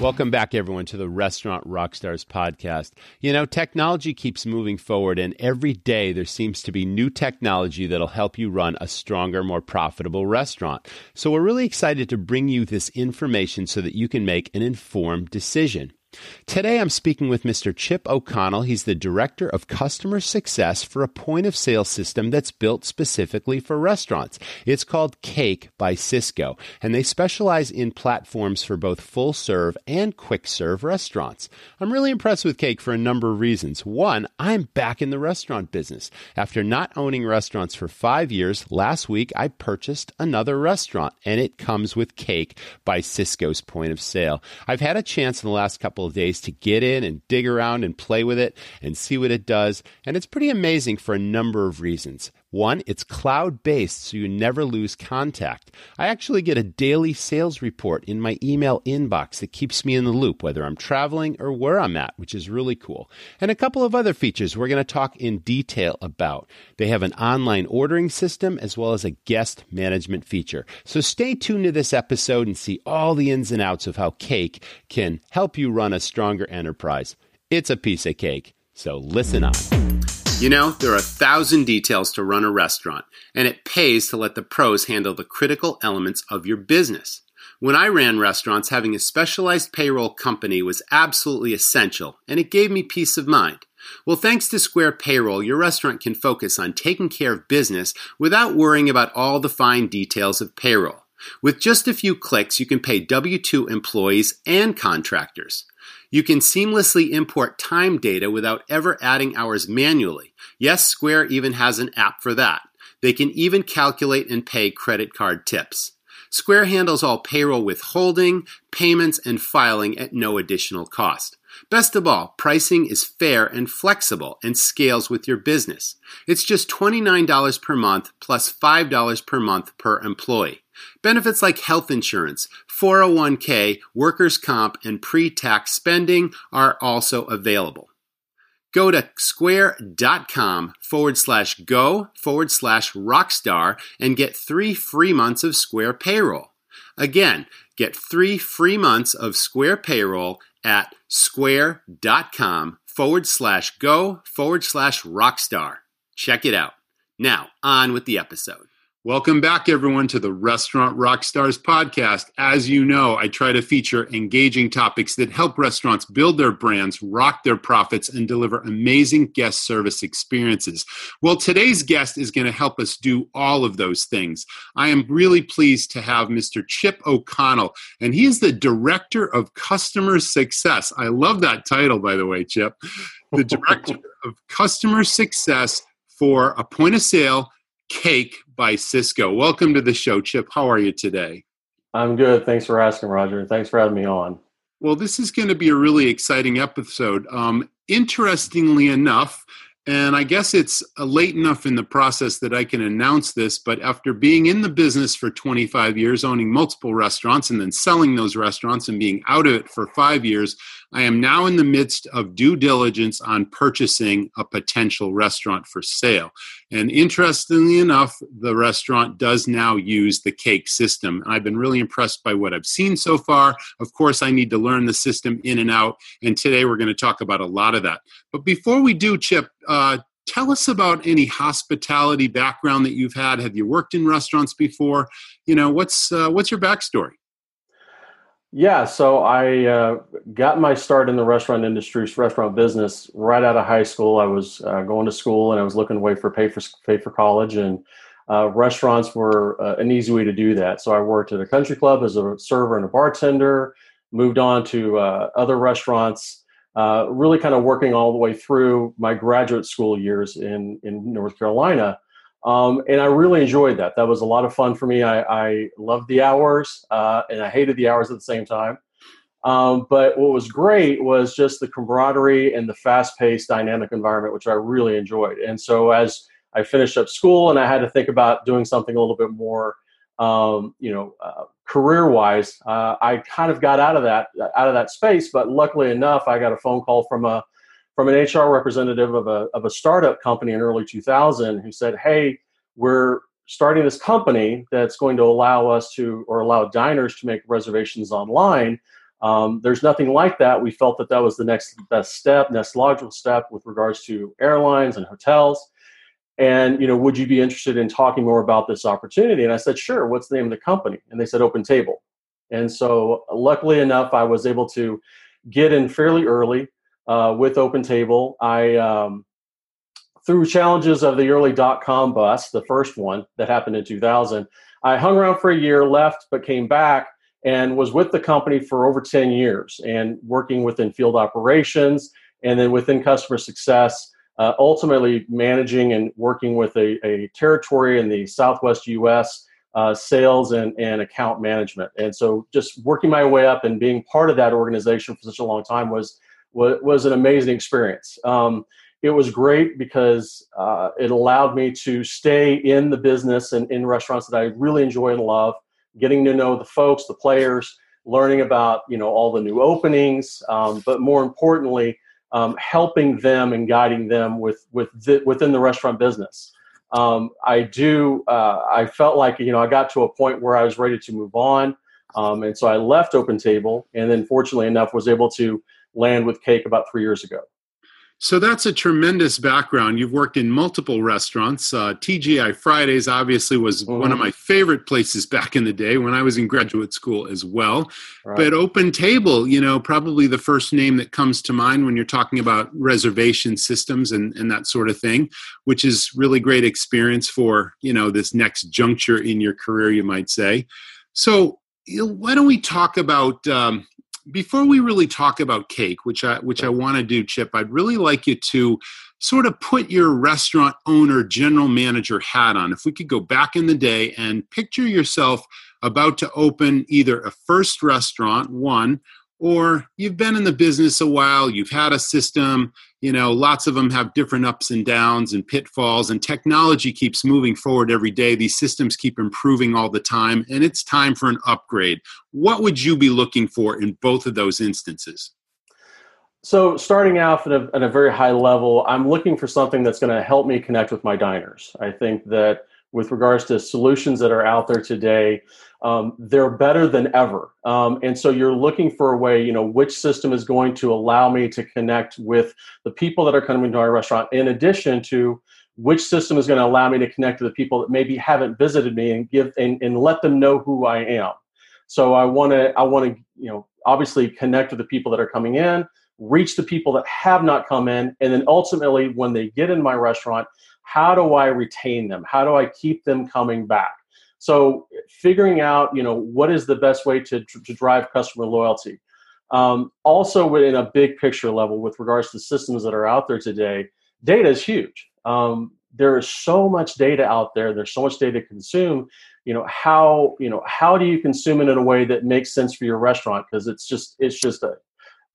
Welcome back, everyone, to the Restaurant Rockstars podcast. You know, technology keeps moving forward, and every day there seems to be new technology that'll help you run a stronger, more profitable restaurant. So, we're really excited to bring you this information so that you can make an informed decision. Today I'm speaking with Mr. Chip O'Connell. He's the Director of Customer Success for a point of sale system that's built specifically for restaurants. It's called Cake by Sysco, and they specialize in platforms for both full serve and quick serve restaurants. I'm really impressed with Cake for a number of reasons. One, I'm back in the restaurant business. After not owning restaurants for five years, last week I purchased another restaurant, and it comes with Cake by Sysco's point of sale. I've had a chance in the last couple couple of days to get in and dig around and play with it and see what it does. And it's pretty amazing for a number of reasons. One, it's cloud based, so you never lose contact. I actually get a daily sales report in my email inbox that keeps me in the loop, whether I'm traveling or where I'm at, which is really cool. And a couple of other features we're going to talk in detail about. They have an online ordering system as well as a guest management feature. So stay tuned to this episode and see all the ins and outs of how Cake can help you run a stronger enterprise. It's a piece of cake, so listen on. You know, there are a thousand details to run a restaurant, and it pays to let the pros handle the critical elements of your business. When I ran restaurants, having a specialized payroll company was absolutely essential, and it gave me peace of mind. Well, thanks to Square Payroll, your restaurant can focus on taking care of business without worrying about all the fine details of payroll. With just a few clicks, you can pay W 2 employees and contractors. You can seamlessly import time data without ever adding hours manually. Yes, Square even has an app for that. They can even calculate and pay credit card tips. Square handles all payroll withholding, payments, and filing at no additional cost. Best of all, pricing is fair and flexible and scales with your business. It's just $29 per month plus $5 per month per employee. Benefits like health insurance, 401k, workers' comp, and pre tax spending are also available. Go to square.com forward slash go forward slash rockstar and get three free months of Square payroll. Again, get three free months of Square payroll at square.com forward slash go forward slash rockstar. Check it out. Now, on with the episode. Welcome back, everyone, to the Restaurant Rockstars podcast. As you know, I try to feature engaging topics that help restaurants build their brands, rock their profits, and deliver amazing guest service experiences. Well, today's guest is going to help us do all of those things. I am really pleased to have Mr. Chip O'Connell, and he is the Director of Customer Success. I love that title, by the way, Chip. The Director of Customer Success for a point of sale Cake by Sysco. Welcome to the show, Chip. How are you today? I'm good. Thanks for asking, Roger. Thanks for having me on. Well, this is going to be a really exciting episode. Um, interestingly enough, and I guess it's uh, late enough in the process that I can announce this, but after being in the business for 25 years, owning multiple restaurants, and then selling those restaurants and being out of it for five years, I am now in the midst of due diligence on purchasing a potential restaurant for sale. And interestingly enough, the restaurant does now use the cake system. I've been really impressed by what I've seen so far. Of course, I need to learn the system in and out. And today we're going to talk about a lot of that. But before we do, Chip, uh, tell us about any hospitality background that you've had. Have you worked in restaurants before? You know, what's uh, what's your backstory? Yeah, so I uh, got my start in the restaurant industry, restaurant business, right out of high school. I was uh, going to school and I was looking away for pay for pay for college, and uh, restaurants were uh, an easy way to do that. So I worked at a country club as a server and a bartender. Moved on to uh, other restaurants, uh, really kind of working all the way through my graduate school years in in North Carolina. Um, and I really enjoyed that. That was a lot of fun for me. I, I loved the hours uh, and I hated the hours at the same time. Um, but what was great was just the camaraderie and the fast paced dynamic environment, which I really enjoyed. And so as I finished up school and I had to think about doing something a little bit more um, you know, uh, career wise, uh, I kind of got out of that out of that space. But luckily enough, I got a phone call from a from an HR representative of a of a startup company in early 2000 who said, "Hey, we're starting this company that's going to allow us to or allow diners to make reservations online." Um, there's nothing like that. We felt that that was the next best step, next logical step with regards to airlines and hotels. And you know, would you be interested in talking more about this opportunity? And I said, sure. What's the name of the company? And they said, Open Table. And so, luckily enough, I was able to get in fairly early uh, with Open Table. I um, through challenges of the early dot com bust, the first one that happened in 2000, I hung around for a year, left, but came back and was with the company for over 10 years and working within field operations and then within customer success, uh, ultimately managing and working with a, a territory in the Southwest US. Uh, sales and, and account management. And so just working my way up and being part of that organization for such a long time was was, was an amazing experience. Um, it was great because uh, it allowed me to stay in the business and in restaurants that I really enjoy and love, getting to know the folks, the players, learning about you know all the new openings, um, but more importantly, um, helping them and guiding them with with the, within the restaurant business. Um, I do. Uh, I felt like you know I got to a point where I was ready to move on, um, and so I left Open Table, and then fortunately enough was able to land with Cake about three years ago. So that's a tremendous background. You've worked in multiple restaurants. Uh, TGI Fridays obviously was mm-hmm. one of my favorite places back in the day when I was in graduate school as well. Right. But Open Table, you know, probably the first name that comes to mind when you're talking about reservation systems and, and that sort of thing, which is really great experience for, you know, this next juncture in your career, you might say. So you know, why don't we talk about um, before we really talk about cake, which I which I want to do, Chip, I'd really like you to sort of put your restaurant owner, general manager hat on. If we could go back in the day and picture yourself about to open either a first restaurant, one, or you've been in the business a while, you've had a system, you know, lots of them have different ups and downs and pitfalls, and technology keeps moving forward every day. These systems keep improving all the time, and it's time for an upgrade. What would you be looking for in both of those instances? So, starting off at a, at a very high level, I'm looking for something that's going to help me connect with my diners. I think that with regards to solutions that are out there today, um, they're better than ever. Um, and so you're looking for a way, you know, which system is going to allow me to connect with the people that are coming to our restaurant, in addition to which system is going to allow me to connect to the people that maybe haven't visited me and give and, and let them know who I am. So I want to, I want to, you know, obviously connect with the people that are coming in, reach the people that have not come in, and then ultimately when they get in my restaurant, how do I retain them? How do I keep them coming back? So figuring out, you know, what is the best way to, to drive customer loyalty. Um, also, within a big picture level, with regards to systems that are out there today, data is huge. Um, there is so much data out there. There's so much data to consume. You know how you know how do you consume it in a way that makes sense for your restaurant? Because it's just it's just a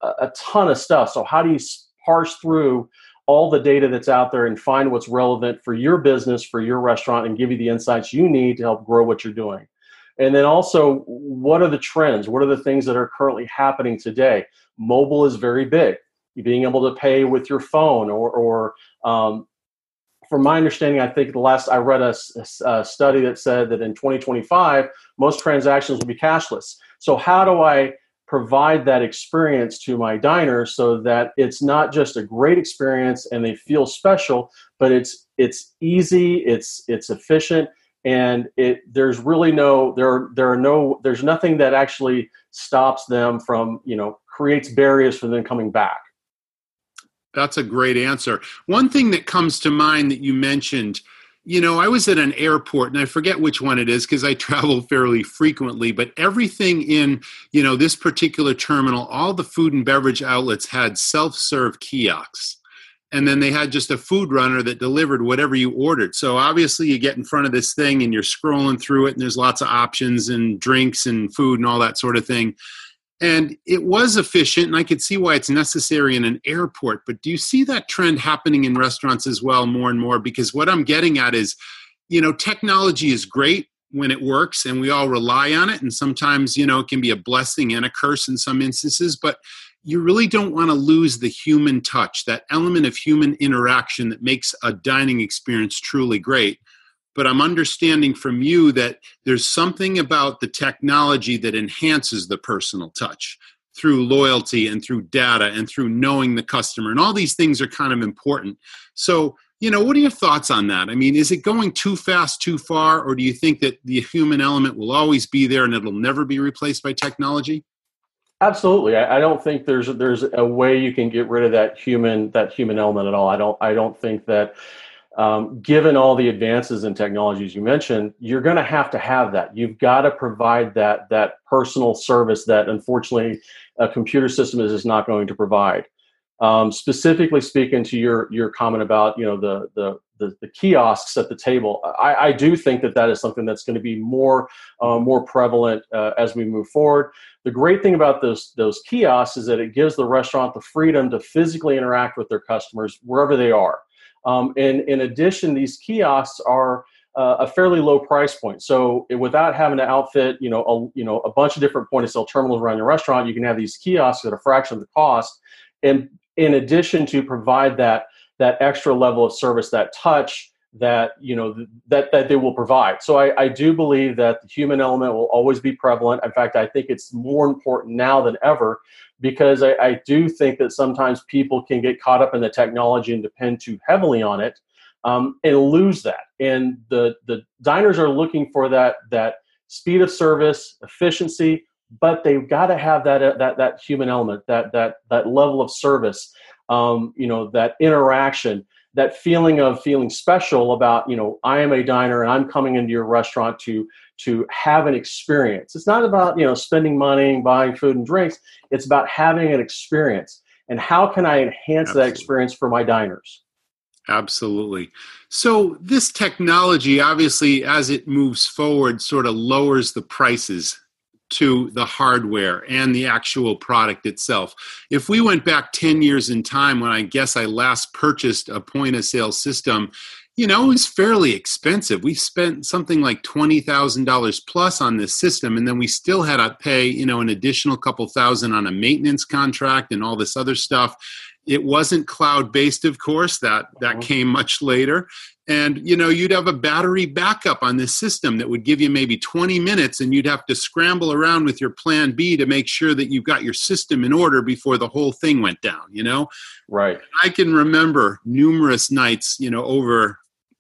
a ton of stuff. So how do you parse through all the data that's out there and find what's relevant for your business, for your restaurant, and give you the insights you need to help grow what you're doing. And then also, what are the trends? What are the things that are currently happening today? Mobile is very big. Being able to pay with your phone, or, or um, from my understanding, I think the last I read a, a, study that said that in 2025, most transactions will be cashless. So, how do I provide that experience to my diner so that it's not just a great experience and they feel special but it's it's easy it's it's efficient and it there's really no there there are no there's nothing that actually stops them from you know creates barriers for them coming back. That's a great answer. One thing that comes to mind that you mentioned you know, I was at an airport and I forget which one it is because I travel fairly frequently, but everything in, you know, this particular terminal, all the food and beverage outlets had self serve kiosks. And then they had just a food runner that delivered whatever you ordered. So obviously, you get in front of this thing and you're scrolling through it, and there's lots of options and drinks and food and all that sort of thing. And it was efficient, and I could see why it's necessary in an airport. But do you see that trend happening in restaurants as well more and more? Because what I'm getting at is, you know, technology is great, when it works and we all rely on it and sometimes you know it can be a blessing and a curse in some instances but you really don't want to lose the human touch that element of human interaction that makes a dining experience truly great but i'm understanding from you that there's something about the technology that enhances the personal touch through loyalty and through data and through knowing the customer and all these things are kind of important. So you know what are your thoughts on that? I mean is it going too fast too far or do you think that the human element will always be there and it'll never be replaced by technology? Absolutely. I, I don't think there's there's a way you can get rid of that human that human element at all. I don't i don't think that um, given all the advances in technologies you mentioned you're going to have to have that you've got to provide that that personal service that unfortunately a computer system is, not going to provide um, specifically speaking to your your comment about you know the the the, the kiosks at the table, I, I, do think that that is something that's going to be more uh, more prevalent uh, as we move forward. The great thing about those those kiosks is that it gives the restaurant the freedom to physically interact with their customers wherever they are. Um, and in addition, these kiosks are uh, a fairly low price point. So without having to outfit, you know, a, you know, a bunch of different point of sale terminals around your restaurant, you can have these kiosks at a fraction of the cost. And in addition to provide that that extra level of service, that touch that you know that that they will provide. So I, I do believe that the human element will always be prevalent. In fact, I think it's more important now than ever because I, I do think that sometimes people can get caught up in the technology and depend too heavily on it um, and lose that. And the the diners are looking for that that speed of service, efficiency, but they've got to have that that that human element, that that that level of service, um, you know, that interaction, that feeling of feeling special about, you know, I am a diner and I'm coming into your restaurant to to have an experience. It's not about you know spending money, and buying food and drinks. It's about having an experience. And how can I enhance Absolutely. that experience for my diners? Absolutely. So, this technology, obviously, as it moves forward, sort of lowers the prices to the hardware and the actual product itself. If we went back 10 years in time when I guess I last purchased a point of sale system, you know, it was fairly expensive. We spent something like $20,000 plus on this system, and then we still had to pay, you know, an additional couple thousand on a maintenance contract and all this other stuff. It wasn't cloud based, of course. That that uh-huh. came much later. And you know, you'd have a battery backup on this system that would give you maybe 20 minutes, and you'd have to scramble around with your plan B to make sure that you've got your system in order before the whole thing went down. You know, right? I can remember numerous nights, you know, over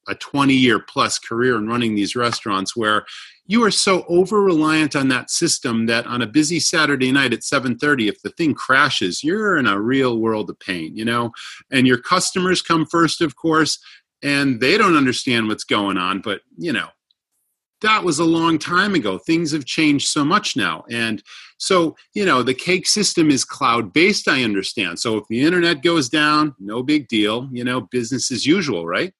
a 20 year plus career in running these restaurants where you are so over reliant on that system that on a busy saturday night at 7.30 if the thing crashes you're in a real world of pain you know and your customers come first of course and they don't understand what's going on but you know that was a long time ago. Things have changed so much now. And so you know the cake system is cloud based i understand. So if the internet goes down no big deal you know business as usual right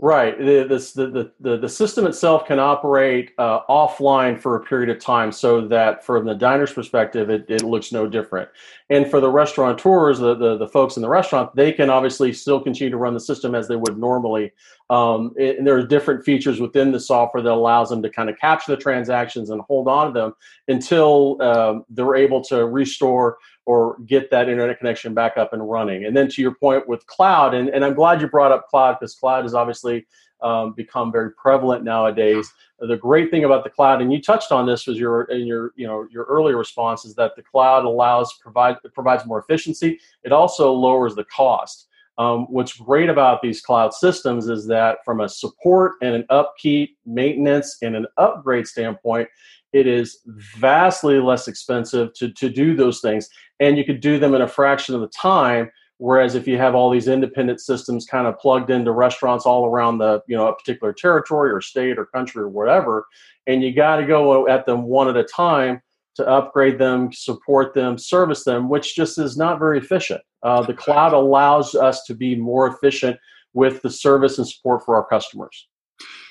Right. The, the, the, the system itself can operate uh, offline for a period of time so that from the diner's perspective, it, it looks no different. And for the restaurateurs, the, the, the folks in the restaurant, they can obviously still continue to run the system as they would normally. Um, it, and there are different features within the software that allows them to kind of capture the transactions and hold on to them until um, they're able to restore or get that internet connection back up and running. And then to your point with cloud, and, and I'm glad you brought up cloud because cloud has obviously um, become very prevalent nowadays. The great thing about the cloud, and you touched on this was your in your you know your earlier response, is that the cloud allows provide provides more efficiency. It also lowers the cost. Um, what's great about these cloud systems is that from a support and an upkeep, maintenance, and an upgrade standpoint, it is vastly less expensive to, to do those things and you could do them in a fraction of the time whereas if you have all these independent systems kind of plugged into restaurants all around the you know a particular territory or state or country or whatever and you got to go at them one at a time to upgrade them support them service them which just is not very efficient uh, the cloud allows us to be more efficient with the service and support for our customers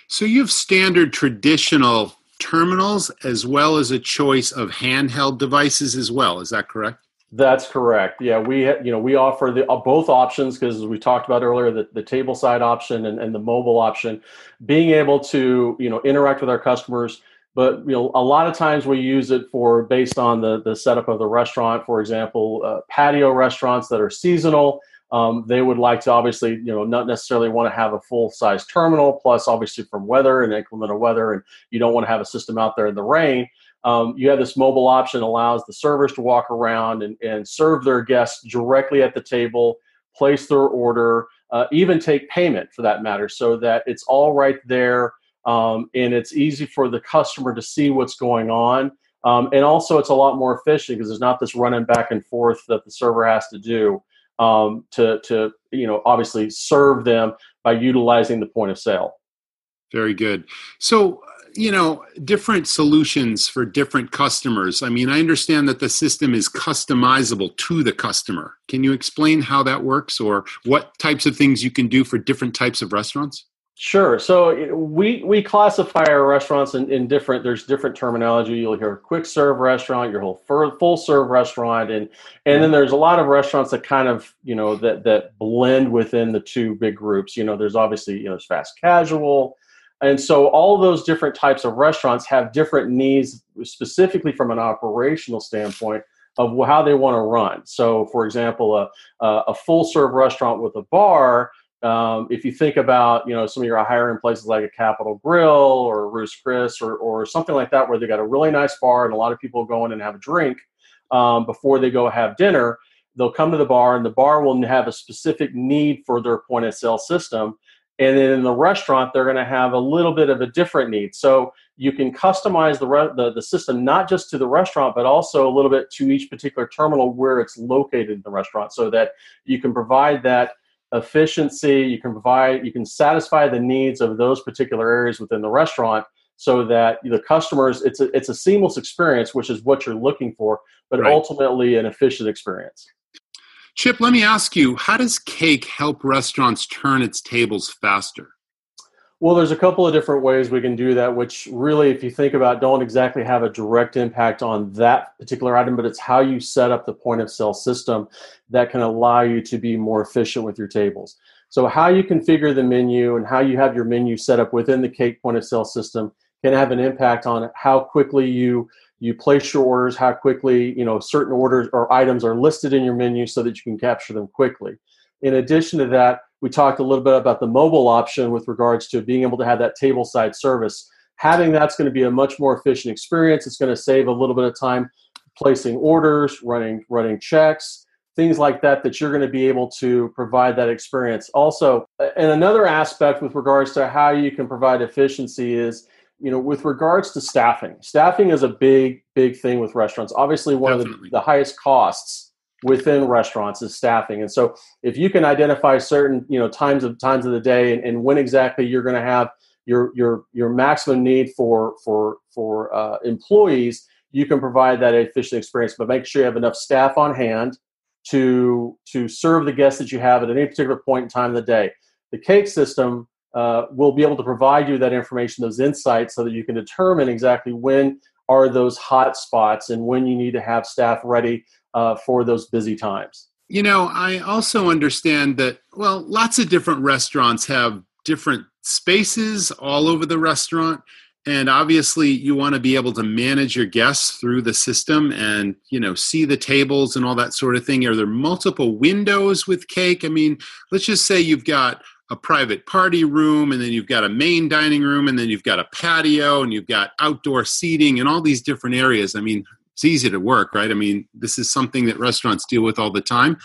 so you have standard traditional terminals as well as a choice of handheld devices as well. Is that correct? That's correct. Yeah, we you know we offer the uh, both options because we talked about earlier the, the table side option and, and the mobile option, being able to you know interact with our customers. But you know a lot of times we use it for based on the the setup of the restaurant. For example, uh, patio restaurants that are seasonal. Um, they would like to obviously you know not necessarily want to have a full size terminal. Plus, obviously from weather and inclement weather, and you don't want to have a system out there in the rain um, you have this mobile option allows the servers to walk around and, and serve their guests directly at the table, place their order, uh, even take payment for that matter, so that it's all right there um, and it's easy for the customer to see what's going on. Um, and also, it's a lot more efficient because there's not this running back and forth that the server has to do um, to, to, you know, obviously serve them by utilizing the point of sale. Very good. So, you know different solutions for different customers i mean i understand that the system is customizable to the customer can you explain how that works or what types of things you can do for different types of restaurants Sure. So we we classify our restaurants in, in different. There's different terminology. You'll hear quick serve restaurant, your whole full serve restaurant, and and then there's a lot of restaurants that kind of you know that that blend within the two big groups. You know, there's obviously you know there's fast casual, and so all those different types of restaurants have different needs, specifically from an operational standpoint of how they want to run. So, for example, a, a full serve restaurant with a bar. Um, if you think about, you know, some of your higher end places like a Capital Grille or Ruth's Chris or, or something like that, where they got a really nice bar and a lot of people go in and have a drink um, before they go have dinner, they'll come to the bar and the bar will have a specific need for their point of sale system and then in the restaurant they're going to have a little bit of a different need so you can customize the, re- the, the system not just to the restaurant but also a little bit to each particular terminal where it's located in the restaurant so that you can provide that efficiency you can provide you can satisfy the needs of those particular areas within the restaurant so that the customers it's a, it's a seamless experience which is what you're looking for but right. ultimately an efficient experience Chip, let me ask you how does cake help restaurants turn its tables faster? Well, there's a couple of different ways we can do that, which really, if you think about, don't exactly have a direct impact on that particular item, but it's how you set up the point of sale system that can allow you to be more efficient with your tables. So, how you configure the menu and how you have your menu set up within the cake point of sale system can have an impact on how quickly you you place your orders, how quickly you know certain orders or items are listed in your menu so that you can capture them quickly. In addition to that, we talked a little bit about the mobile option with regards to being able to have that table side service. Having that's going to be a much more efficient experience. It's going to save a little bit of time placing orders, running running checks, things like that that you're going to be able to provide that experience. Also, and another aspect with regards to how you can provide efficiency is you know, with regards to staffing, staffing is a big, big thing with restaurants. Obviously, one Definitely. of the, the highest costs within restaurants is staffing. And so if you can identify certain, you know, times of times of the day and, and when exactly you're going to have your your your maximum need for for for uh, employees, you can provide that efficient experience. But make sure you have enough staff on hand to to serve the guests that you have at any particular point in time of the day. The cake system uh, will be able to provide you that information, those insights, so that you can determine exactly when are those hot spots and when you need to have staff ready uh, for those busy times. You know, I also understand that, well, lots of different restaurants have different spaces all over the restaurant. And obviously, you want to be able to manage your guests through the system and, you know, see the tables and all that sort of thing. Are there multiple windows with cake? I mean, let's just say you've got a private party room and then you've got a main dining room and then you've got a patio and you've got outdoor seating and all these different areas. I mean it's easy to work right? I mean this is something that restaurants deal with all the time.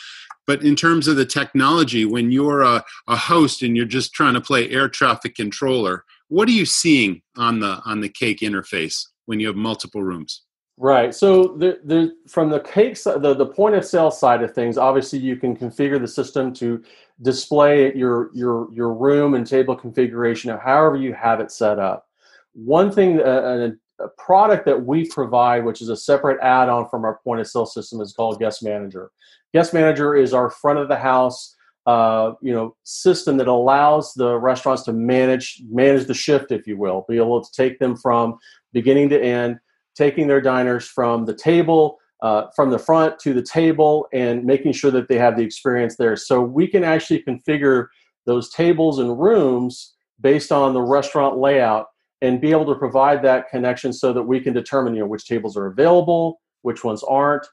But in terms of the technology when you're a, a host and you're just trying to play air traffic controller what are you seeing on the on the cake interface when you have multiple rooms Right. So the, the from the cake the, the point of sale side of things, obviously you can configure the system to display your your your room and table configuration of however you have it set up. One thing, uh, a, a product that we provide, which is a separate add-on from our point of sale system, is called Guest Manager. Guest Manager is our front of the house, uh, you know, system that allows the restaurants to manage manage the shift, if you will, be able to take them from beginning to end taking their diners from the table uh, from the front to the table and making sure that they have the experience there. So we can actually configure those tables and rooms based on the restaurant layout and be able to provide that connection so that we can determine you know which tables are available, which ones aren't.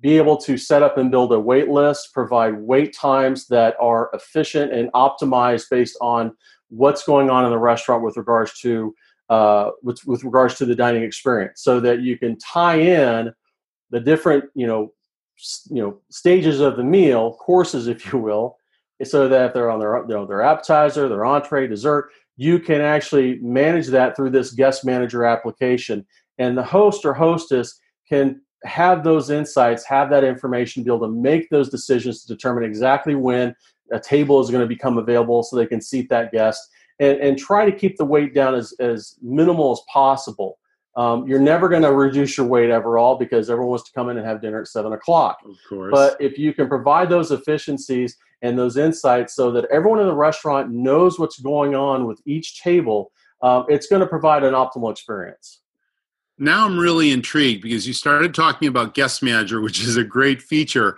Be able to set up and build a wait list, provide wait times that are efficient and optimized based on what's going on in the restaurant with regards to uh, with, with regards to the dining experience, so that you can tie in the different you know you know stages of the meal, courses, if you will, so that if they're on their you know their appetizer, their entree, dessert, you can actually manage that through this guest manager application, and the host or hostess can have those insights, have that information, be able to make those decisions to determine exactly when a table is going to become available so they can seat that guest and, and try to keep the weight down as, as minimal as possible. Um, you're never going to reduce your weight overall because everyone wants to come in and have dinner at seven o'clock. Of course. But if you can provide those efficiencies and those insights so that everyone in the restaurant knows what's going on with each table, um, it's going to provide an optimal experience. Now I'm really intrigued because you started talking about guest manager, which is a great feature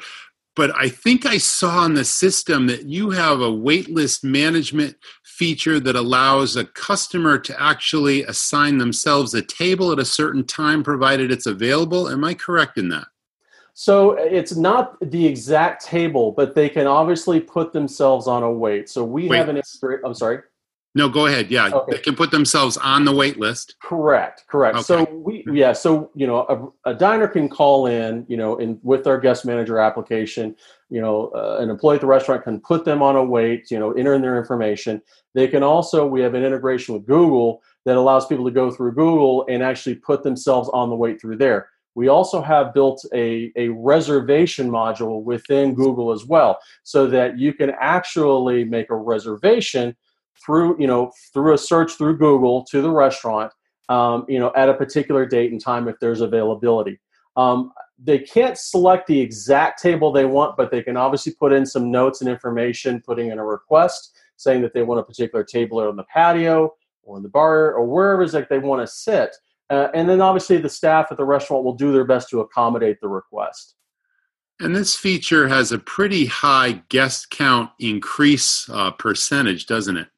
but I think I saw in the system that you have a waitlist management feature that allows a customer to actually assign themselves a table at a certain time provided it's available. Am I correct in that? So it's not the exact table, but they can obviously put themselves on a wait. So we Wait. have an I'm sorry. No, go ahead. Yeah, okay. they can put themselves on the wait list. Correct, correct. Okay. So we, yeah, so you know, a, a, diner can call in, you know, in with our guest manager application. You know, uh, an employee at the restaurant can put them on a wait. You know, enter in their information. They can also we have an integration with Google that allows people to go through Google and actually put themselves on the wait through there. We also have built a, a reservation module within Google as well, so that you can actually make a reservation through you know through a search through Google to the restaurant, um, you know at a particular date and time if there's availability. Um, they can't select the exact table they want, but they can obviously put in some notes and information, putting in a request saying that they want a particular table on the patio or in the bar or wherever it is that they want to sit. Uh, and then obviously the staff at the restaurant will do their best to accommodate the request. And this feature has a pretty high guest count increase uh, percentage, doesn't it?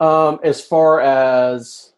Um, as far as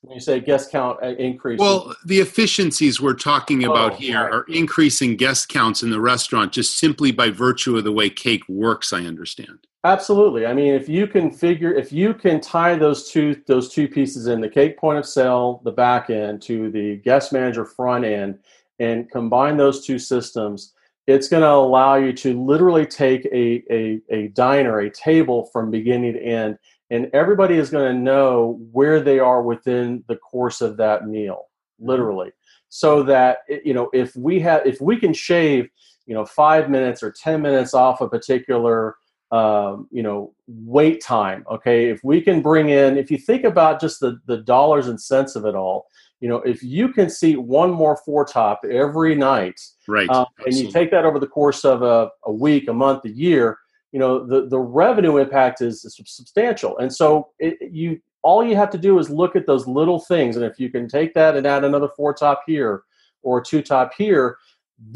when you say guest count uh, increase, well, the efficiencies we're talking about oh, here right. are increasing guest counts in the restaurant just simply by virtue of the way cake works. I understand. Absolutely. I mean, if you can figure, if you can tie those two those two pieces in the cake point of sale, the back end to the guest manager front end, and combine those two systems, it's going to allow you to literally take a, a, a diner, a table from beginning to end, and everybody is going to know where they are within the course of that meal, mm-hmm. literally. So that you know, if we have, if we can shave, you know, five minutes or ten minutes off a particular, um, you know, wait time. Okay, if we can bring in, if you think about just the the dollars and cents of it all, you know, if you can see one more four top every night, right, um, and you take that over the course of a, a week, a month, a year, you know, the, the revenue impact is, substantial. And so it, you all you have to do is look at those little things, and if you can take that and add another four top here or two top here,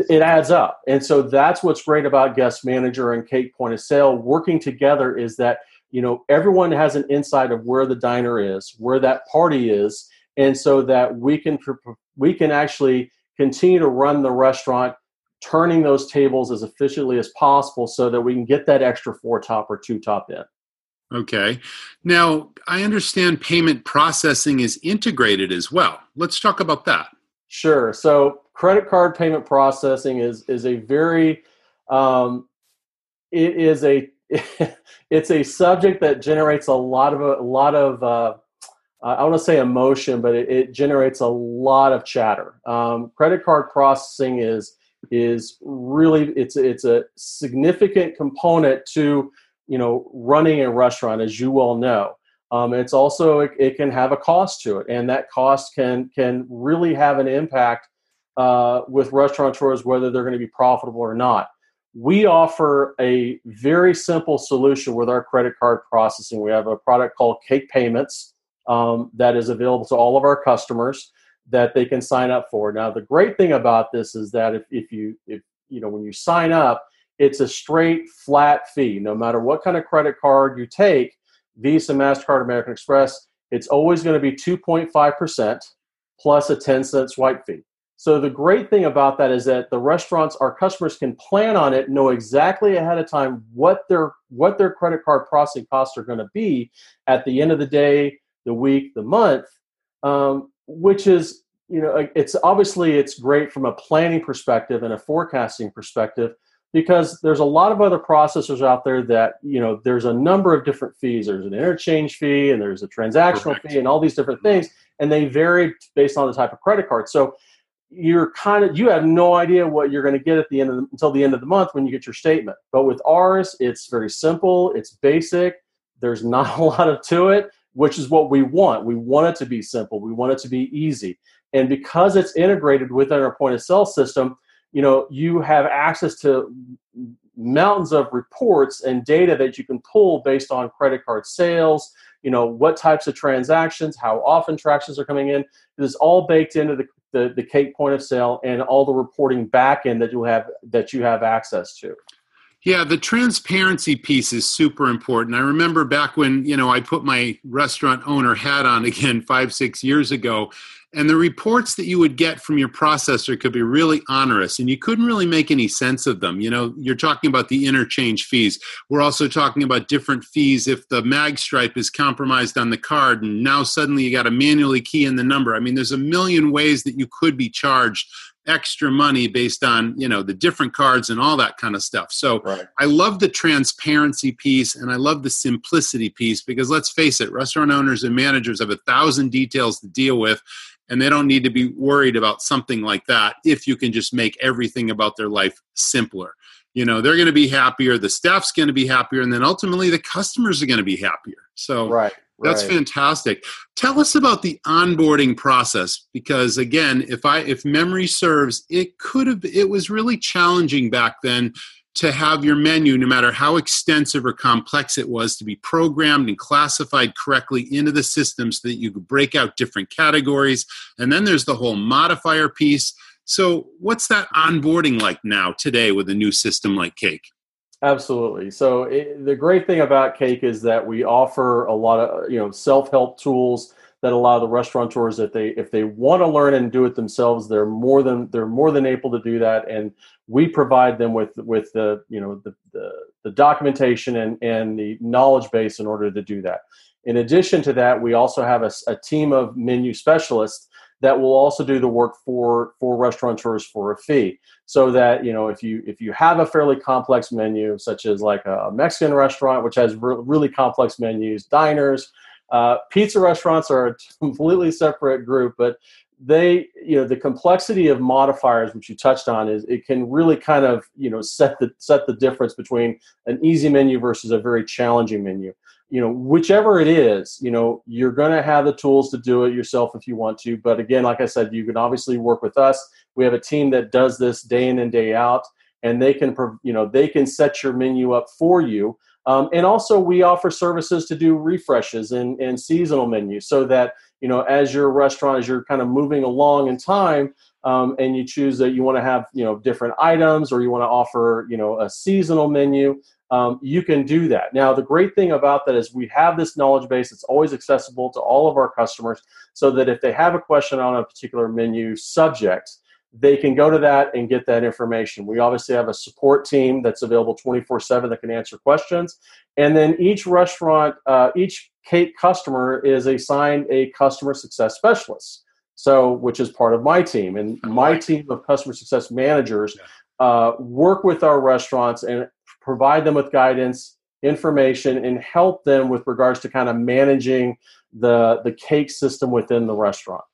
it adds up. And so that's what's great about guest manager and cake point of sale working together is that you know everyone has an insight of where the diner is, where that party is and so that we can we can actually continue to run the restaurant turning those tables as efficiently as possible so that we can get that extra four top or two top in. Okay. Now i understand payment processing is integrated as well. Let's talk about that. Sure. So credit card payment processing is is a very um, it is a it's a subject that generates a lot of a lot of uh, I want to say emotion, but it, it, generates a lot of chatter. Um, credit card processing is is really it's it's a significant component to you know running a restaurant, as you well know. Um, it's also it, it, can have a cost to it, and that cost can can really have an impact uh, with restaurateurs whether they're going to be profitable or not. We offer a very simple solution with our credit card processing. We have a product called Cake Payments um, that is available to all of our customers that they can sign up for. Now, the great thing about this is that if, if you if you know when you sign up, it's a straight flat fee. No matter what kind of credit card you take, Visa, Mastercard, American Express, it's always going to be 2.5 percent plus a 10 cent swipe fee. So the great thing about that is that the restaurants, our customers can plan on it, know exactly ahead of time what their what their credit card processing costs are going to be at the end of the day, the week, the month, um, which is you know it's obviously it's great from a planning perspective and a forecasting perspective because there's a lot of other processors out there that you know there's a number of different fees. There's an interchange fee and there's a transactional fee and all these different things and they vary based on the type of credit card. So you're kind of you have no idea what you're going to get at the end of the, until the end of the month when you get your statement. But with ours it's very simple it's basic there's not a lot of to it which is what we want. We want it to be simple. We want it to be easy. And because it's integrated within our point of sale system you know you have access to mountains of reports and data that you can pull based on credit card sales you know what types of transactions how often transactions are coming in. It is all baked into the the, the cake point of sale and all the reporting back end that you have that you have access to. Yeah, the transparency piece is super important. I remember back when, you know, I put my restaurant owner hat on again 5 6 years ago and the reports that you would get from your processor could be really onerous and you couldn't really make any sense of them. You know you're talking about the interchange fees. We're also talking about different fees if the mag stripe is compromised on the card and now suddenly you got to manually key in the number. I mean there's a million ways that you could be charged extra money based on you know the different cards and all that kind of stuff. So right. i love the transparency piece and i love the simplicity piece because let's face it restaurant owners and managers have a thousand details to deal with and they don't need to be worried about something like that if you can just make everything about their life simpler. You know they're going to be happier the staff's going to be happier and then ultimately the customers are going to be happier. So right that's right. fantastic tell us about the onboarding process because again if i if memory serves it could have it was really challenging back then to have your menu, no matter how extensive or complex it was, to be programmed and classified correctly into the system so that you could break out different categories. And then there's the whole modifier piece. So, what's that onboarding like now today with a new system like Cake? Absolutely. So, it, the great thing about Cake is that we offer a lot of you know self help tools that allow the restaurateurs that they if they want to learn and do it themselves they're more than they're more than able to do that and we provide them with with the you know the the, the documentation and and the knowledge base in order to do that in addition to that we also have a, a team of menu specialists that will also do the work for for restaurateurs for a fee so that you know if you if you have a fairly complex menu such as like a mexican restaurant which has re- really complex menus diners uh, pizza restaurants are a completely separate group, but they, you know, the complexity of modifiers, which you touched on, is it can really kind of, you know, set the set the difference between an easy menu versus a very challenging menu. You know, whichever it is, you know, you're going to have the tools to do it yourself if you want to. But again, like I said, you can obviously work with us. We have a team that does this day in and day out, and they can, you know, they can set your menu up for you um, and also, we offer services to do refreshes and, and seasonal menus so that, you know, as your restaurant, as you're kind of moving along in time, um, and you choose that you want to have, you know, different items or you want to offer, you know, a seasonal menu, um, you can do that. Now, the great thing about that is we have this knowledge base. that's always accessible to all of our customers so that if they have a question on a particular menu subject, they can go to that and get that information. We obviously have a support team that's available 24 7 that can answer questions. And then each restaurant, uh, each Cake customer is assigned a customer success specialist. So, which is part of my team. And my team of customer success managers uh, work with our restaurants and provide them with guidance, information, and help them with regards to kind of managing the, the cake system within the restaurant.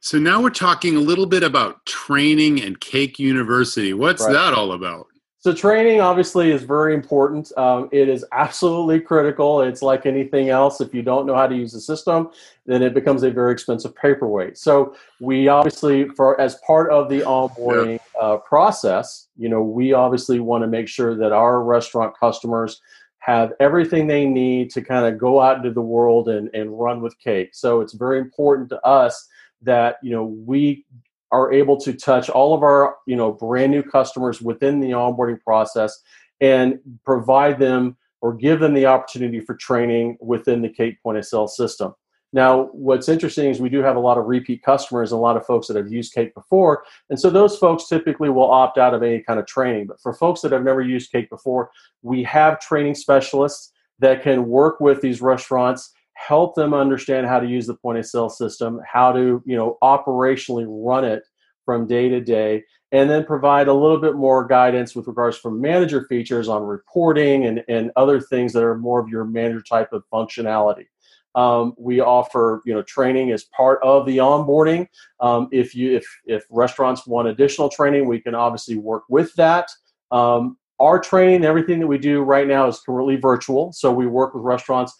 So now we're talking a little bit about training and Cake University. What's right. that all about? So training obviously is very important. Um, it is absolutely critical. It's like anything else. If you don't know how to use the system, then it becomes a very expensive paperweight. So we obviously, for as part of the onboarding yeah. uh, process, you know, we obviously want to make sure that our restaurant customers have everything they need to kind of go out into the world and, and run with cake. So it's very important to us that you know we are able to touch all of our you know brand new customers within the onboarding process and provide them or give them the opportunity for training within the Cake point of sale system. Now, what's interesting is we do have a lot of repeat customers and a lot of folks that have used Cake before. And so those folks typically will opt out of any kind of training. But for folks that have never used Cake before, we have training specialists that can work with these restaurants, help them understand how to use the point of sale system, how to, you know, operationally run it from day to day, and then provide a little bit more guidance with regards from manager features on reporting and, and other things that are more of your manager type of functionality. Um, we offer you know training as part of the onboarding. Um, if you if if restaurants want additional training, we can obviously work with that. Um, our training, everything that we do right now is completely virtual. So we work with restaurants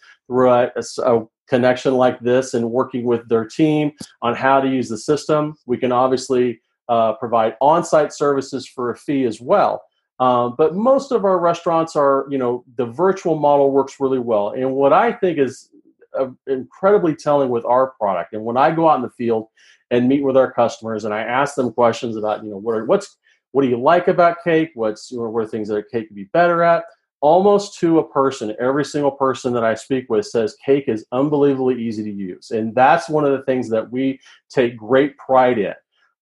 a, a, connection like this and working with their team on how to use the system. We can obviously uh, provide on-site services for a fee as well. Um, but most of our restaurants are, you know, the virtual model works really well. And what I think is uh, incredibly telling with our product, and when I go out in the field and meet with our customers, and I ask them questions about, you know, what are, what's what do you like about cake? What's you know, what are things that a cake could be better at? Almost to a person, every single person that I speak with says cake is unbelievably easy to use, and that's one of the things that we take great pride in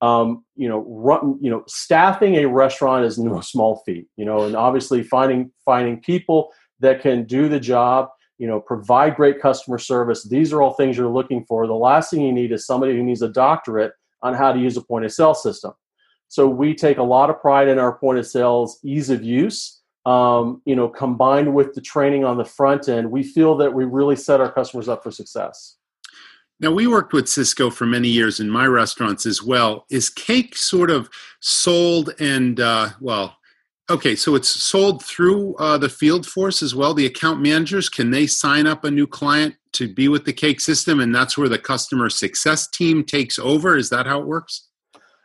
um, you know, run, you know, staffing a restaurant is no small feat, you know, and obviously finding finding people that can do the job, you know, provide great customer service. These are all things you're looking for. The last thing you need is somebody who needs a doctorate on how to use a point of sale system. So we take a lot of pride in our point of sales ease of use. Um, you know, combined with the training on the front end, we feel that we really set our customers up for success. Now, we worked with Sysco for many years in my restaurants as well. Is cake sort of sold and, uh, well, okay, so it's sold through uh, the field force as well? The account managers, can they sign up a new client to be with the cake system and that's where the customer success team takes over? Is that how it works?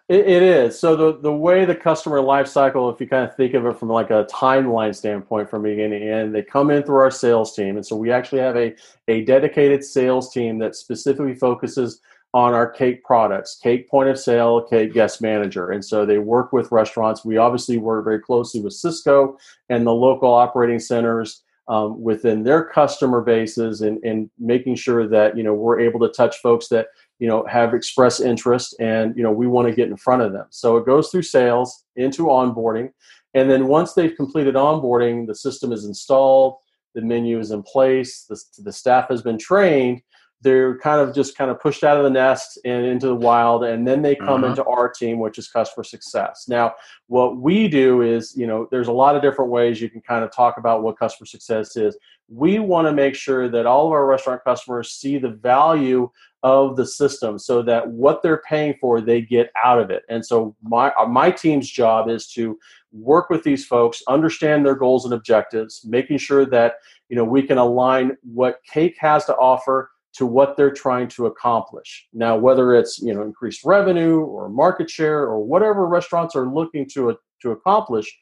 It, it is. So the the way the customer life cycle, if you kind of think of it from like a timeline standpoint from beginning to end, they come in through our sales team, and so we actually have a a dedicated sales team that specifically focuses on our cake products, cake point of sale, cake guest manager, and so they work with restaurants. We obviously work very closely with Sysco and the local operating centers. Um, within their customer bases and, and making sure that you know we're able to touch folks that you know have expressed interest and you know we want to get in front of them. So it goes through sales into onboarding and then once they've completed onboarding the system is installed the menu is in place the, the staff has been trained they're kind of just kind of pushed out of the nest and into the wild and then they come uh-huh. into our team which is customer success. Now what we do is you know there's a lot of different ways you can kind of talk about what customer success is. We want to make sure that all of our restaurant customers see the value of the system so that what they're paying for they get out of it. And so my uh, my team's job is to work with these folks understand their goals and objectives making sure that you know we can align what cake has to offer to what they're trying to accomplish. Now whether it's you know increased revenue or market share or whatever restaurants are looking to to accomplish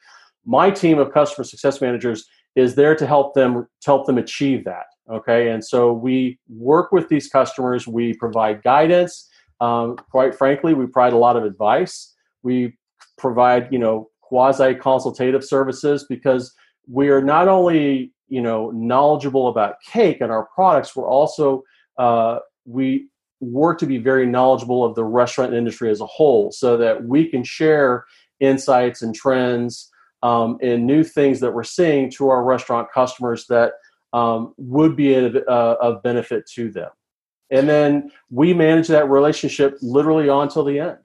my team of customer success managers is there to help them to help them achieve that Okay, and so we work with these customers. We provide guidance. Um, quite frankly, we provide a lot of advice. We provide, you know, quasi consultative services because we are not only, you know, knowledgeable about cake and our products. We're also uh, we work to be very knowledgeable of the restaurant industry as a whole, so that we can share insights and trends um, and new things that we're seeing to our restaurant customers that um, would be a, of benefit to them. And then we manage that relationship literally on till the end.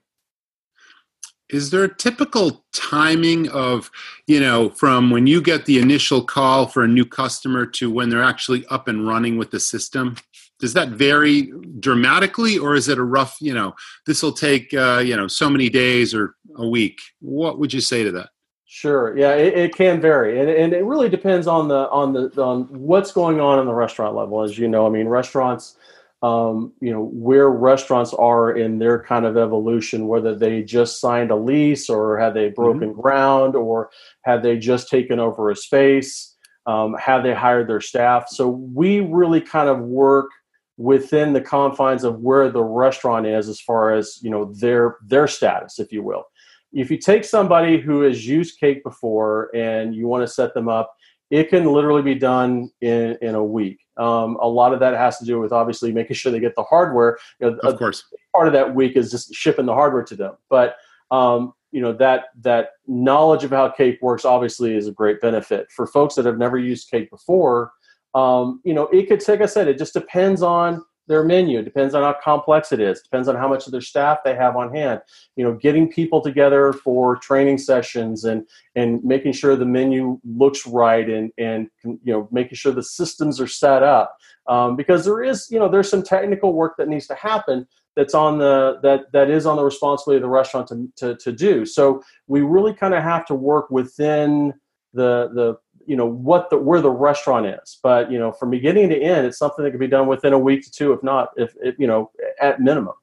Is there a typical timing of, you know, from when you get the initial call for a new customer to when they're actually up and running with the system? Does that vary dramatically, or is it a rough, you know, this will take, uh, you know, so many days or a week? What would you say to that? Sure. Yeah, it, it, can vary, and, and it really depends on the on the on what's going on in the restaurant level. As you know, I mean, restaurants, um, you know, where restaurants are in their kind of evolution, whether they just signed a lease or have they broken mm-hmm. ground or have they just taken over a space, um, have they hired their staff. So we really kind of work within the confines of where the restaurant is as far as you know their their status if you will if you take somebody who has used cake before and you want to set them up it can literally be done in, in a week. Um, a lot of that has to do with obviously making sure they get the hardware. You know, of course. part of that week is just shipping the hardware to them. But um, you know that that knowledge of how cake works obviously is a great benefit. For folks that have never used cake before um, you know it could take i said it just depends on their menu. Depends on how complex it is. Depends on how much of their staff they have on hand. You know getting people together for training sessions and and making sure the menu looks right and and you know making sure the systems are set up. Um, because there is you know there's some technical work that needs to happen that's on the that that is on the responsibility of the restaurant to to, to do. So we really kind of have to work within the the you know what the where the restaurant is. But you know from beginning to end, it's something that can be done within a week to two, if not if, if you know at minimum.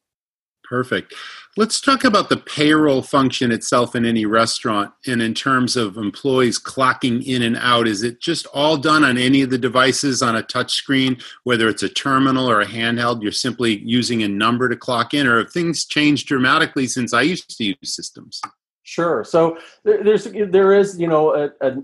Perfect. Let's talk about the payroll function itself in any restaurant. And in terms of employees clocking in and out, is it just all done on any of the devices on a touch screen, whether it's a terminal or a handheld? You're simply using a number to clock in, or have things changed dramatically since I used to use systems? Sure. So there's there is you know a, a,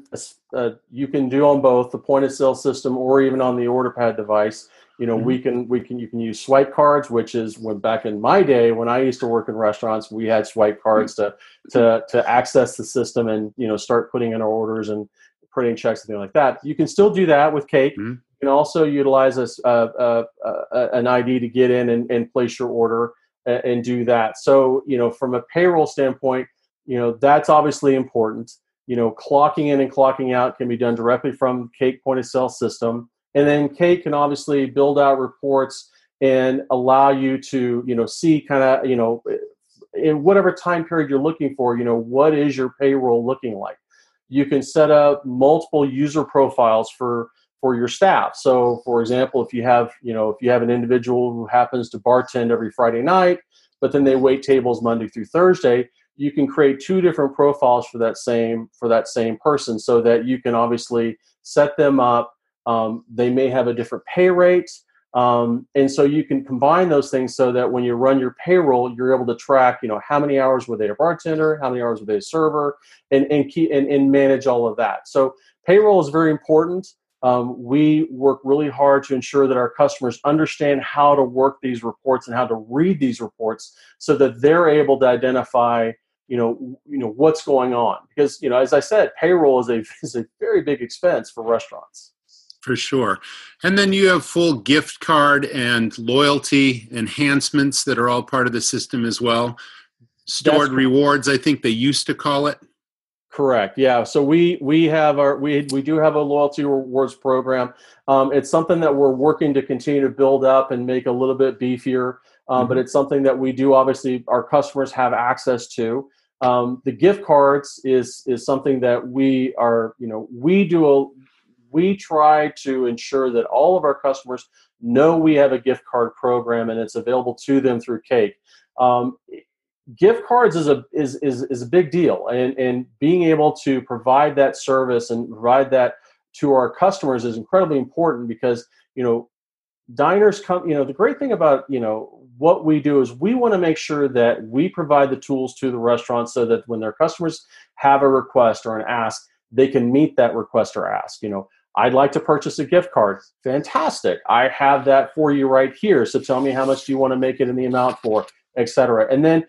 a, you can do on both the point of sale system or even on the order pad device you know mm-hmm. we can we can you can use swipe cards which is when back in my day when i used to work in restaurants we had swipe cards to to to access the system and you know start putting in our orders and printing checks and things like that you can still do that with cake mm-hmm. you can also utilize a, a, a, an id to get in and, and place your order and, and do that so you know from a payroll standpoint you know that's obviously important you know clocking in and clocking out can be done directly from cake point of sale system and then Cake can obviously build out reports and allow you to, you know, see kind of, you know, in whatever time period you're looking for, you know, what is your payroll looking like? You can set up multiple user profiles for for your staff. So, for example, if you have, you know, if you have an individual who happens to bartend every Friday night, but then they wait tables Monday through Thursday, you can create two different profiles for that same for that same person so that you can obviously set them up um, they may have a different pay rate. Um, and so you can combine those things so that when you run your payroll, you're able to track, you know, how many hours were they a bartender, how many hours were they a server, and and keep and, and manage all of that. So payroll is very important. Um, we work really hard to ensure that our customers understand how to work these reports and how to read these reports so that they're able to identify you know you know what's going on because you know as i said payroll is a is a very big expense for restaurants for sure. And then you have full gift card and loyalty enhancements that are all part of the system as well. Stored rewards, I think they used to call it. Correct. Yeah. So we we have our we we do have a loyalty rewards program. Um, it's something that we're working to continue to build up and make a little bit beefier. Um, mm-hmm. But it's something that we do obviously our customers have access to. Um, the gift cards is is something that we are you know we do a we try to ensure that all of our customers know we have a gift card program and it's available to them through Cake. Um, gift cards is a is, is is a big deal, and and being able to provide that service and provide that to our customers is incredibly important because you know diners come you know the great thing about you know what we do is we want to make sure that we provide the tools to the restaurant so that when their customers have a request or an ask they can meet that request or ask you know I'd like to purchase a gift card. Fantastic. I have that for you right here. So tell me how much do you want to make it in the amount for, etc. And then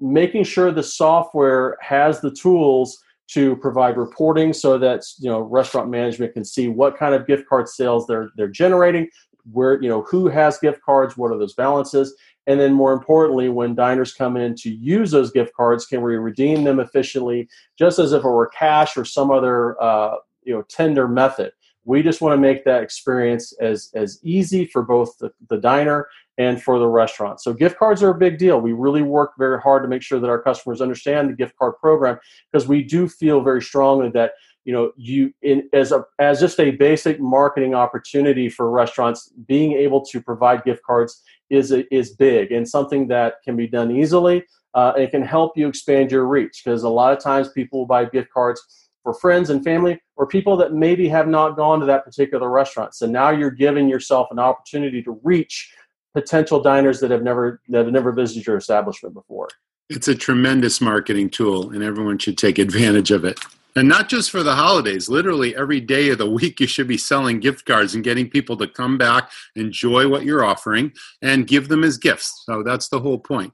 making sure the software has the tools to provide reporting so that you know restaurant management can see what kind of gift card sales they're they're generating, where you know who has gift cards, what are those balances, and then more importantly, when diners come in to use those gift cards, can we redeem them efficiently, just as if it were cash or some other uh, you know tender method? we just want to make that experience as as easy for both the, the diner and for the restaurant. So gift cards are a big deal. We really work very hard to make sure that our customers understand the gift card program because we do feel very strongly that you know you in as a as just a basic marketing opportunity for restaurants being able to provide gift cards is is big and something that can be done easily uh, it can help you expand your reach because a lot of times people will buy gift cards for friends and family or people that maybe have not gone to that particular restaurant. So now you're giving yourself an opportunity to reach potential diners that have never that have never visited your establishment before. It's a tremendous marketing tool, and everyone should take advantage of it. And not just for the holidays, literally every day of the week, you should be selling gift cards and getting people to come back, enjoy what you're offering, and give them as gifts. So that's the whole point.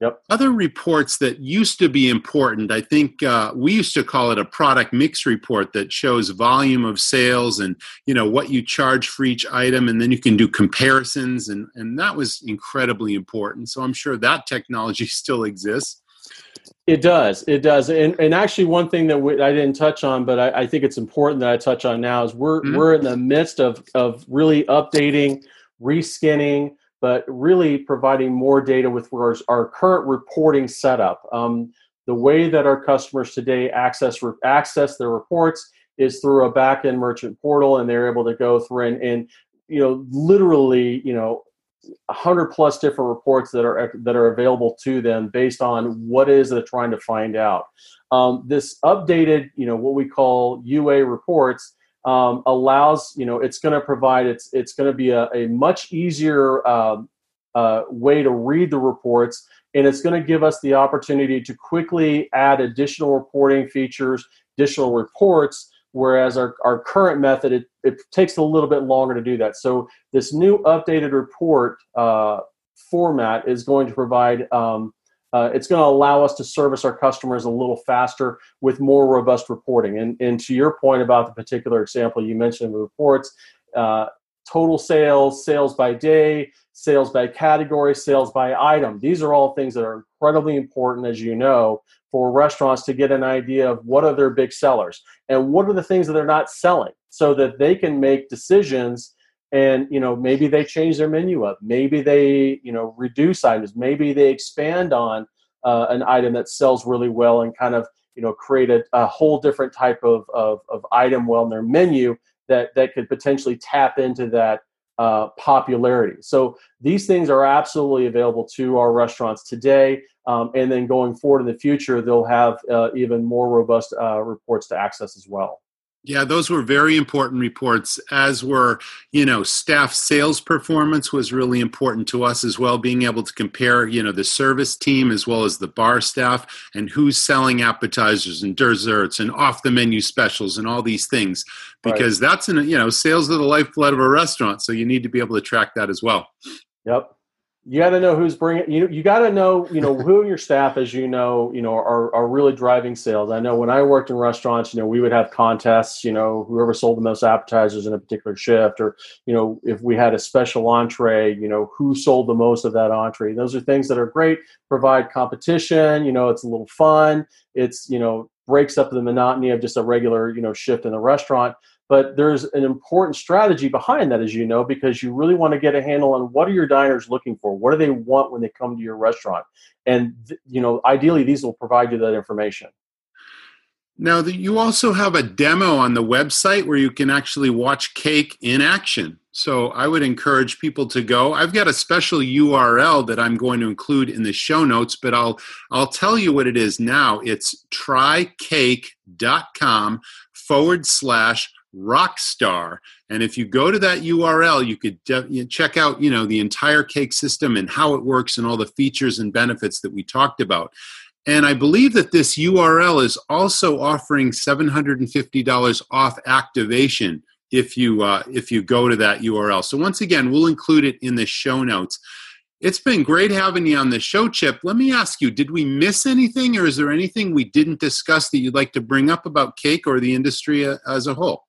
Yep. Other reports that used to be important, I think uh, we used to call it a product mix report that shows volume of sales and you know what you charge for each item, and then you can do comparisons, and and that was incredibly important. So I'm sure that technology still exists. It does. It does. And, and actually, one thing that we, I didn't touch on, but I, I, think it's important that I touch on now is we're mm-hmm. we're in the midst of of really updating, reskinning, but really providing more data with our, our current reporting setup. Um, the way that our customers today access access their reports is through a back-end merchant portal, and they're able to go through and, and you know literally you know 100 plus different reports that are that are available to them based on what is they're trying to find out. Um, this updated, you know, what we call UA reports um, allows, you know, it's going to provide it's it's going to be a, a much easier um, uh, way to read the reports, and it's going to give us the opportunity to quickly add additional reporting features, additional reports whereas our, our current method it, it takes a little bit longer to do that. So this new updated report uh, format is going to provide um, uh, it's going to allow us to service our customers a little faster with more robust reporting. And, and to your point about the particular example you mentioned the reports uh, total sales sales by day sales by category sales by item these are all things that are incredibly important as you know for restaurants to get an idea of what are their big sellers and what are the things that they're not selling so that they can make decisions and you know maybe they change their menu up maybe they you know reduce items maybe they expand on uh, an item that sells really well and kind of you know create a, a whole different type of, of, of item well in their menu that that could potentially tap into that uh, popularity. So these things are absolutely available to our restaurants today, um, and then going forward in the future, they'll have uh, even more robust uh, reports to access as well. Yeah, those were very important reports, as were, you know, staff sales performance was really important to us as well, being able to compare, you know, the service team as well as the bar staff and who's selling appetizers and desserts and off the menu specials and all these things. Because right. that's, an, you know, sales are the lifeblood of a restaurant. So you need to be able to track that as well. Yep you got to know who's bringing you you got to know you know who your staff as you know you know are, are really driving sales i know when i worked in restaurants you know we would have contests you know whoever sold the most appetizers in a particular shift or you know if we had a special entree you know who sold the most of that entree those are things that are great provide competition you know it's a little fun it's you know breaks up the monotony of just a regular you know shift in the restaurant but there's an important strategy behind that as you know because you really want to get a handle on what are your diners looking for? What do they want when they come to your restaurant? And you know ideally these will provide you that information. Now you also have a demo on the website where you can actually watch cake in action. So i would encourage people to go. I've got a special url that i'm going to include in the show notes but i'll i'll tell you what it is now. It's trycake.com forward slash Rockstar. And if you go to that URL, you could de- check out, you know, the entire cake system and how it works and all the features and benefits that we talked about. And I believe that this URL is also offering $750 off activation if you uh, if you go to that URL. So once again, we'll include it in the show notes. It's been great having you on the show, Chip. Let me ask you, did we miss anything or is there anything we didn't discuss that you'd like to bring up about cake or the industry uh, as a whole?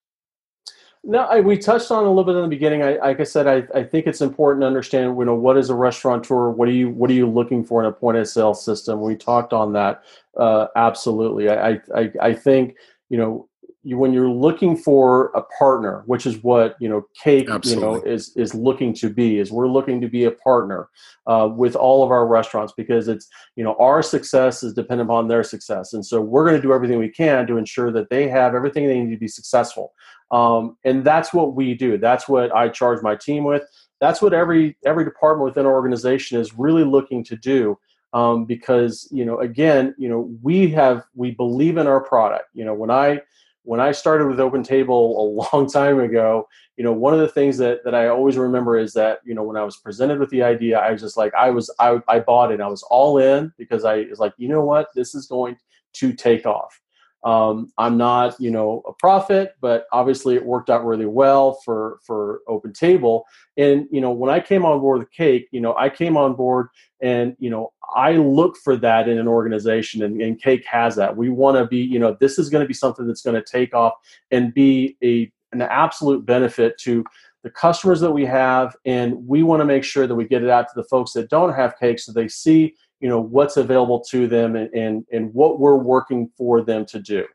No, I, we touched on a little bit in the beginning. I, like I said, I, I think it's important to understand, you know, what is a restaurateur? What are you What are you looking for in a point of sale system? We talked on that. Uh, absolutely. I, I I think you know you, when you're looking for a partner, which is what you know, Cake, Absolutely. you know, is is looking to be. Is we're looking to be a partner uh, with all of our restaurants because it's you know our success is dependent upon their success, and so we're going to do everything we can to ensure that they have everything they need to be successful. Um, and that's what we do. That's what I charge my team with. That's what every every department within our organization is really looking to do. Um, because you know, again, you know, we have we believe in our product. You know, when I when I started with Open Table a long time ago, you know, one of the things that that I always remember is that you know when I was presented with the idea, I was just like I was I I bought it. I was all in because I was like, you know what, this is going to take off. Um, I'm not, you know, a prophet, but obviously it worked out really well for for Open Table. And you know, when I came on board with Cake, you know, I came on board and you know, I look for that in an organization, and, and Cake has that. We want to be, you know, this is going to be something that's going to take off and be a an absolute benefit to the customers that we have, and we want to make sure that we get it out to the folks that don't have Cake, so they see you know what's available to them and, and, and what we're working for them to do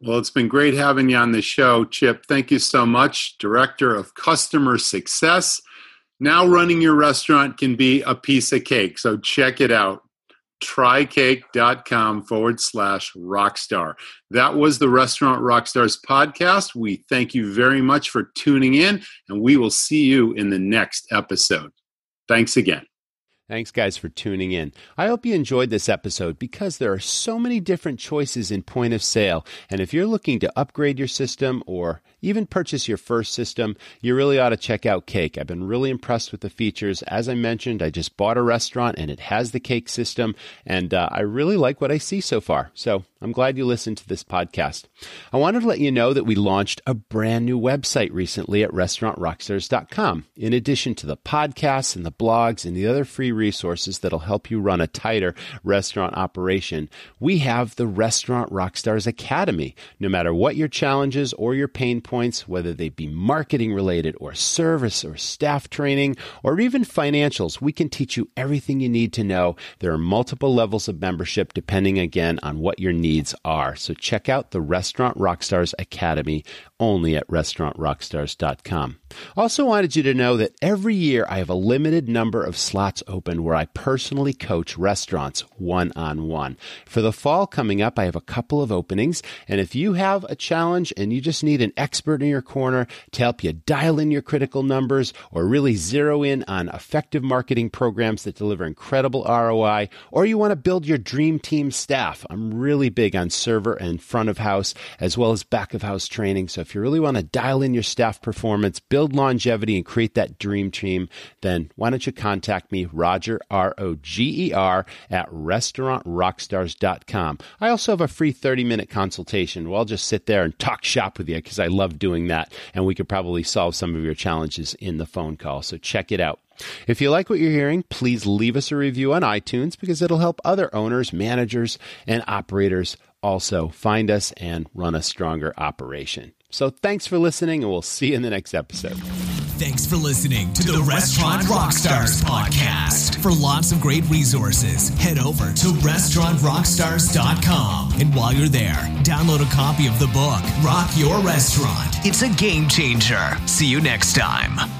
well it's been great having you on the show chip thank you so much director of customer success now running your restaurant can be a piece of cake so check it out trycake.com forward slash rockstar. That was the Restaurant Rockstars podcast. We thank you very much for tuning in, and we will see you in the next episode. Thanks again. Thanks, guys, for tuning in. I hope you enjoyed this episode because there are so many different choices in point of sale. And if you're looking to upgrade your system or even purchase your first system, you really ought to check out Cake. I've been really impressed with the features. As I mentioned, I just bought a restaurant and it has the Cake system, and uh, I really like what I see so far. So I'm glad you listened to this podcast. I wanted to let you know that we launched a brand new website recently at restaurantrockstars.com. In addition to the podcasts and the blogs and the other free resources that'll help you run a tighter restaurant operation, we have the Restaurant Rockstars Academy. No matter what your challenges or your pain points, whether they be marketing related or service or staff training or even financials, we can teach you everything you need to know. There are multiple levels of membership depending again on what your needs needs are. So check out the Restaurant Rockstars Academy only at restaurantrockstars.com. Also wanted you to know that every year I have a limited number of slots open where I personally coach restaurants one on one. For the fall coming up, I have a couple of openings. And if you have a challenge and you just need an expert in your corner to help you dial in your critical numbers or really zero in on effective marketing programs that deliver incredible ROI, or you want to build your dream team staff, I'm really big on server and front of house as well as back of house training. So if you really want to dial in your staff performance, build longevity, and create that dream team, then why don't you contact me, Roger, R O G E R, at restaurantrockstars.com. I also have a free 30 minute consultation where I'll just sit there and talk shop with you because I love doing that. And we could probably solve some of your challenges in the phone call. So check it out. If you like what you're hearing, please leave us a review on iTunes because it'll help other owners, managers, and operators also find us and run a stronger operation. So thanks for listening, and we'll see you in the next episode. Thanks for listening to the Restaurant Rockstars podcast. For lots of great resources, head over to restaurantrockstars.com. And while you're there, download a copy of the book, Rock Your Restaurant. It's a game changer. See you next time.